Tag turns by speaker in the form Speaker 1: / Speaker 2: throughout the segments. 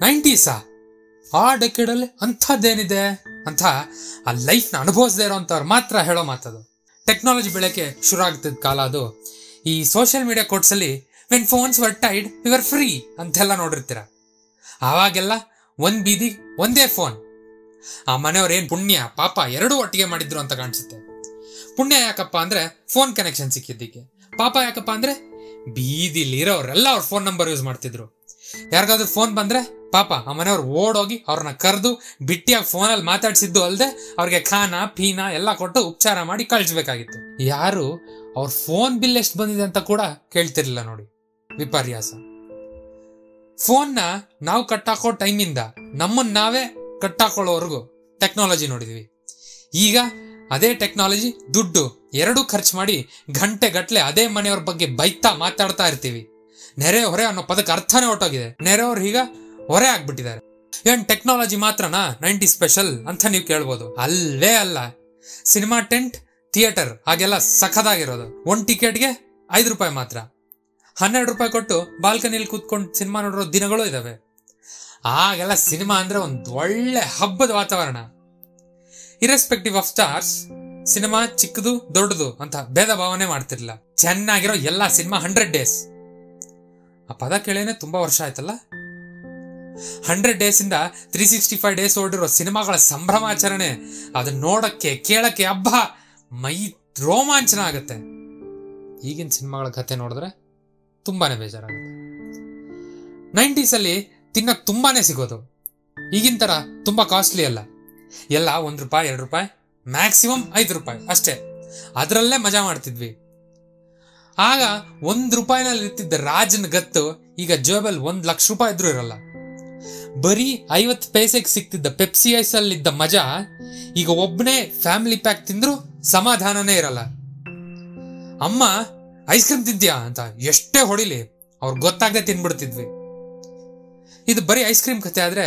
Speaker 1: ನೈಂಟೀಸಾ ಆ? ಡೆಕೆಡಲ್ಲಿ ಅಂಥದ್ದೇನಿದೆ ಅಂತ ಆ ಲೈಫ್ನ ಅನುಭವಿಸದೇ ಇರೋಂಥವ್ರು ಮಾತ್ರ ಹೇಳೋ ಮಾತದು. ಟೆಕ್ನಾಲಜಿ ಬೆಳಕೆ ಶುರು ಆಗ್ತಿದ್ದ ಕಾಲ ಅದು. ಈ social media ಕೋರ್ಟ್ಸಲ್ಲಿ when phones were tied you're free ಅಂತೆಲ್ಲ ನೋಡಿರ್ತೀರ. ಆವಾಗೆಲ್ಲ ಒಂದು ಬೀದಿ, ಒಂದೇ ಫೋನ್ ಆ ಮನೆಯವ್ರು ಏನು ಪುಣ್ಯ, ಪಾಪ ಎರಡೂ ಒಟ್ಟಿಗೆ ಮಾಡಿದ್ರು ಅಂತ ಕಾಣಿಸುತ್ತೆ. ಪುಣ್ಯ ಯಾಕಪ್ಪ ಅಂದರೆ ಫೋನ್ ಕನೆಕ್ಷನ್ ಸಿಕ್ಕಿದ್ದಕ್ಕೆ. ಪಾಪ ಯಾಕಪ್ಪ ಅಂದರೆ ಬೀದಿಲಿರೋರೆಲ್ಲ ಅವ್ರ ಫೋನ್ ನಂಬರ್ ಯೂಸ್ ಮಾಡ್ತಿದ್ರು. ಯಾರಿಗಾದ್ರೂ ಫೋನ್ ಬಂದ್ರೆ ಪಾಪ ಆ ಮನೆಯವ್ರು ಓಡೋಗಿ ಅವ್ರನ್ನ ಕರೆದು ಬಿಟ್ಟಿಯಾಗಿ ಫೋನಲ್ಲಿ ಮಾತಾಡಿಸಿದ್ದು ಅಲ್ಲದೆ ಅವ್ರಿಗೆ ಖಾನ, ಪೀನ ಎಲ್ಲ ಕೊಟ್ಟು ಉಪಚಾರ ಮಾಡಿ ಕಳಿಸ್ಬೇಕಾಗಿತ್ತು. ಯಾರು ಅವ್ರ ಫೋನ್ ಬಿಲ್ ಎಷ್ಟು ಬಂದಿದೆ ಅಂತ ಕೂಡ ಕೇಳ್ತಿರ್ಲಿಲ್ಲ ನೋಡಿ, ವಿಪರ್ಯಾಸ. ಫೋನ್ನ ನಾವು ಕಟ್ಟಾಕೋ ಟೈಮಿಂದ ನಮ್ಮನ್ನ ನಾವೇ ಕಟ್ಟಾಕೊಳ್ಳೋವರೆಗೂ ಟೆಕ್ನಾಲಜಿ ನೋಡಿದ್ವಿ. ಈಗ ಅದೇ ಟೆಕ್ನಾಲಜಿ ದುಡ್ಡು ಎರಡೂ ಖರ್ಚು ಮಾಡಿ ಗಂಟೆ ಗಟ್ಲೆ ಅದೇ ಮನೆಯವ್ರ ಬಗ್ಗೆ ಬೈತಾ ಮಾತಾಡ್ತಾ ಇರ್ತೀವಿ. ನೆರೆ ಹೊರೆ ಅನ್ನೋ ಪದಕ್ಕೆ ಅರ್ಥನೇ ಹೊಟ್ಟೋಗಿದೆ ನೆರೆಯವ್ರು ಈಗ ಹೊರೆ ಆಗ್ಬಿಟ್ಟಿದ್ದಾರೆ. ಏನ್ ಟೆಕ್ನಾಲಜಿ ಮಾತ್ರನಾ? ನೈಂಟಿ ಸ್ಪೆಷಲ್ ಅಂತ ನೀವು ಕೇಳ್ಬೋದು. ಅಲ್ಲೇ ಅಲ್ಲ. ಸಿನಿಮಾ ಟೆಂಟ್ ಥಿಯೇಟರ್ ಹಾಗೆಲ್ಲ ಸಖದಾಗಿರೋದು. ಒಂದು ಟಿಕೆಟ್ಗೆ ಐದು ರೂಪಾಯಿ ಮಾತ್ರ. ಹನ್ನೆರಡು ರೂಪಾಯಿ ಕೊಟ್ಟು ಬಾಲ್ಕನಿಯಲ್ಲಿ ಕೂತ್ಕೊಂಡು ಸಿನಿಮಾ ನೋಡಿರೋ ದಿನಗಳು ಇದಾವೆ. ಆಗೆಲ್ಲ ಸಿನಿಮಾ ಅಂದ್ರೆ ಒಂದು ಒಳ್ಳೆ ಹಬ್ಬದ ವಾತಾವರಣ. ಇರೆಸ್ಪೆಕ್ಟಿವ್ ಆಫ್ ಸ್ಟಾರ್ಸ್ ಸಿನಿಮಾ ಚಿಕ್ಕದು, ದೊಡ್ಡದು ಅಂತ ಭೇದ ಭಾವನೆ ಮಾಡ್ತಿರ್ಲಿಲ್ಲ. ಚೆನ್ನಾಗಿರೋ ಎಲ್ಲ ಸಿನಿಮಾ ಹಂಡ್ರೆಡ್ ಡೇಸ್ ಆ ಪದ ಕೇಳೇನೆ ತುಂಬ ವರ್ಷ ಆಯ್ತಲ್ಲ? ಹಂಡ್ರೆಡ್ ಡೇಸ್ ಇಂದ ತ್ರೀ ಸಿಕ್ಸ್ಟಿ ಫೈವ್ ಡೇಸ್ ಓಡಿರೋ ಸಿನಿಮಾಗಳ ಸಂಭ್ರಮಾಚರಣೆ, ಅದನ್ನ ನೋಡಕ್ಕೆ, ಕೇಳಕ್ಕೆ ಹಬ್ಬ, ಮೈ ರೋಮಾಂಚನ ಆಗುತ್ತೆ. ಈಗಿನ ಸಿನಿಮಾಗಳ ಕಥೆ ನೋಡಿದ್ರೆ ತುಂಬಾನೇ ಬೇಜಾರಾಗುತ್ತೆ. ನೈಂಟೀಸ್ ಅಲ್ಲಿ ತಿನ್ನಕ್ ತುಂಬಾನೇ ಸಿಗೋದು. ಈಗಿನ ತರ ತುಂಬಾ ಕಾಸ್ಟ್ಲಿ ಅಲ್ಲ. ಎಲ್ಲ ಒಂದ್ ರೂಪಾಯಿ, ಎರಡು ರೂಪಾಯಿ ಮ್ಯಾಕ್ಸಿಮಮ್ ಐದು ರೂಪಾಯಿ ಅಷ್ಟೇ. ಅದರಲ್ಲೇ ಮಜಾ ಮಾಡ್ತಿದ್ವಿ. ಆಗ ಒಂದ್ ರೂಪಾಯಿನಲ್ಲಿ ಇರ್ತಿದ್ದ ರಾಜನ ಗತ್ತು ಈಗ ಜೋಬಲ್ ಒಂದ್ ಲಕ್ಷ ರೂಪಾಯಿ ಇದ್ರೂ ಇರಲ್ಲ. ಬರೀ ಐವತ್ತು ಪೈಸೆಗೆ ಸಿಗ್ತಿದ್ದ ಪೆಪ್ಸಿ ಐಸ್ ಅಲ್ಲಿದ್ದ ಮಜಾ, ಈಗ ಒಬ್ಬನೇ ಫ್ಯಾಮಿಲಿ ಪ್ಯಾಕ್ ತಿಂದ್ರು ಸಮಾಧಾನನೇ ಇರಲ್ಲ. ಅಮ್ಮ ಐಸ್ ಕ್ರೀಮ್ ತಿಂತೀಯಾ ಅಂತ ಎಷ್ಟೇ ಹೊಡಿಲಿ, ಅವ್ರು ಗೊತ್ತಾಗದೆ ತಿನ್ಬಿಡ್ತಿದ್ವಿ. ಇದು ಬರೀ ಐಸ್ ಕ್ರೀಮ್ ಕತೆ ಆದ್ರೆ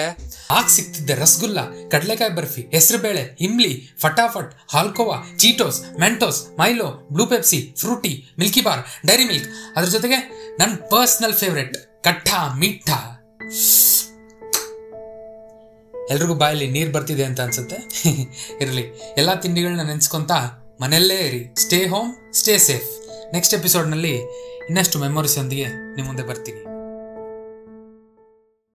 Speaker 1: ಆಗ ಸಿಗ್ತಿದ್ದೆ ರಸಗುಲ್ಲ, ಕಡಲೆಕಾಯಿ ಬರ್ಫಿ, ಹೆಸರುಬೇಳೆ, ಇಮ್ಲಿ, Fatafat, ಹಾಲ್ಕೋವಾ Cheetos Mentos Milo blue Pepsi Frooti Milky Bar Dairy Milk ಅದ್ರ ಜೊತೆಗೆ ನನ್ನ ಪರ್ಸ್ನಲ್ ಫೇವ್ರೆಟ್ ಕಟ್ಟ, ಮಿಠ. ಎಲ್ರಿಗೂ ಬಾಯಲ್ಲಿ ನೀರು ಬರ್ತಿದೆ ಅಂತ ಅನ್ಸುತ್ತೆ? ಇರಲಿ, ಎಲ್ಲ ತಿಂಡಿಗಳನ್ನ ನೆನೆಸ್ಕೊಂತ ಮನೆಯಲ್ಲೇ ಇರಿ. Stay home stay safe next ಎಪಿಸೋಡ್ನಲ್ಲಿ ಇನ್ನಷ್ಟು ಮೆಮೊರೀಸ್ ಒಂದಿಗೆ ನಿಮ್ಮ ಮುಂದೆ ಬರ್ತೀನಿ.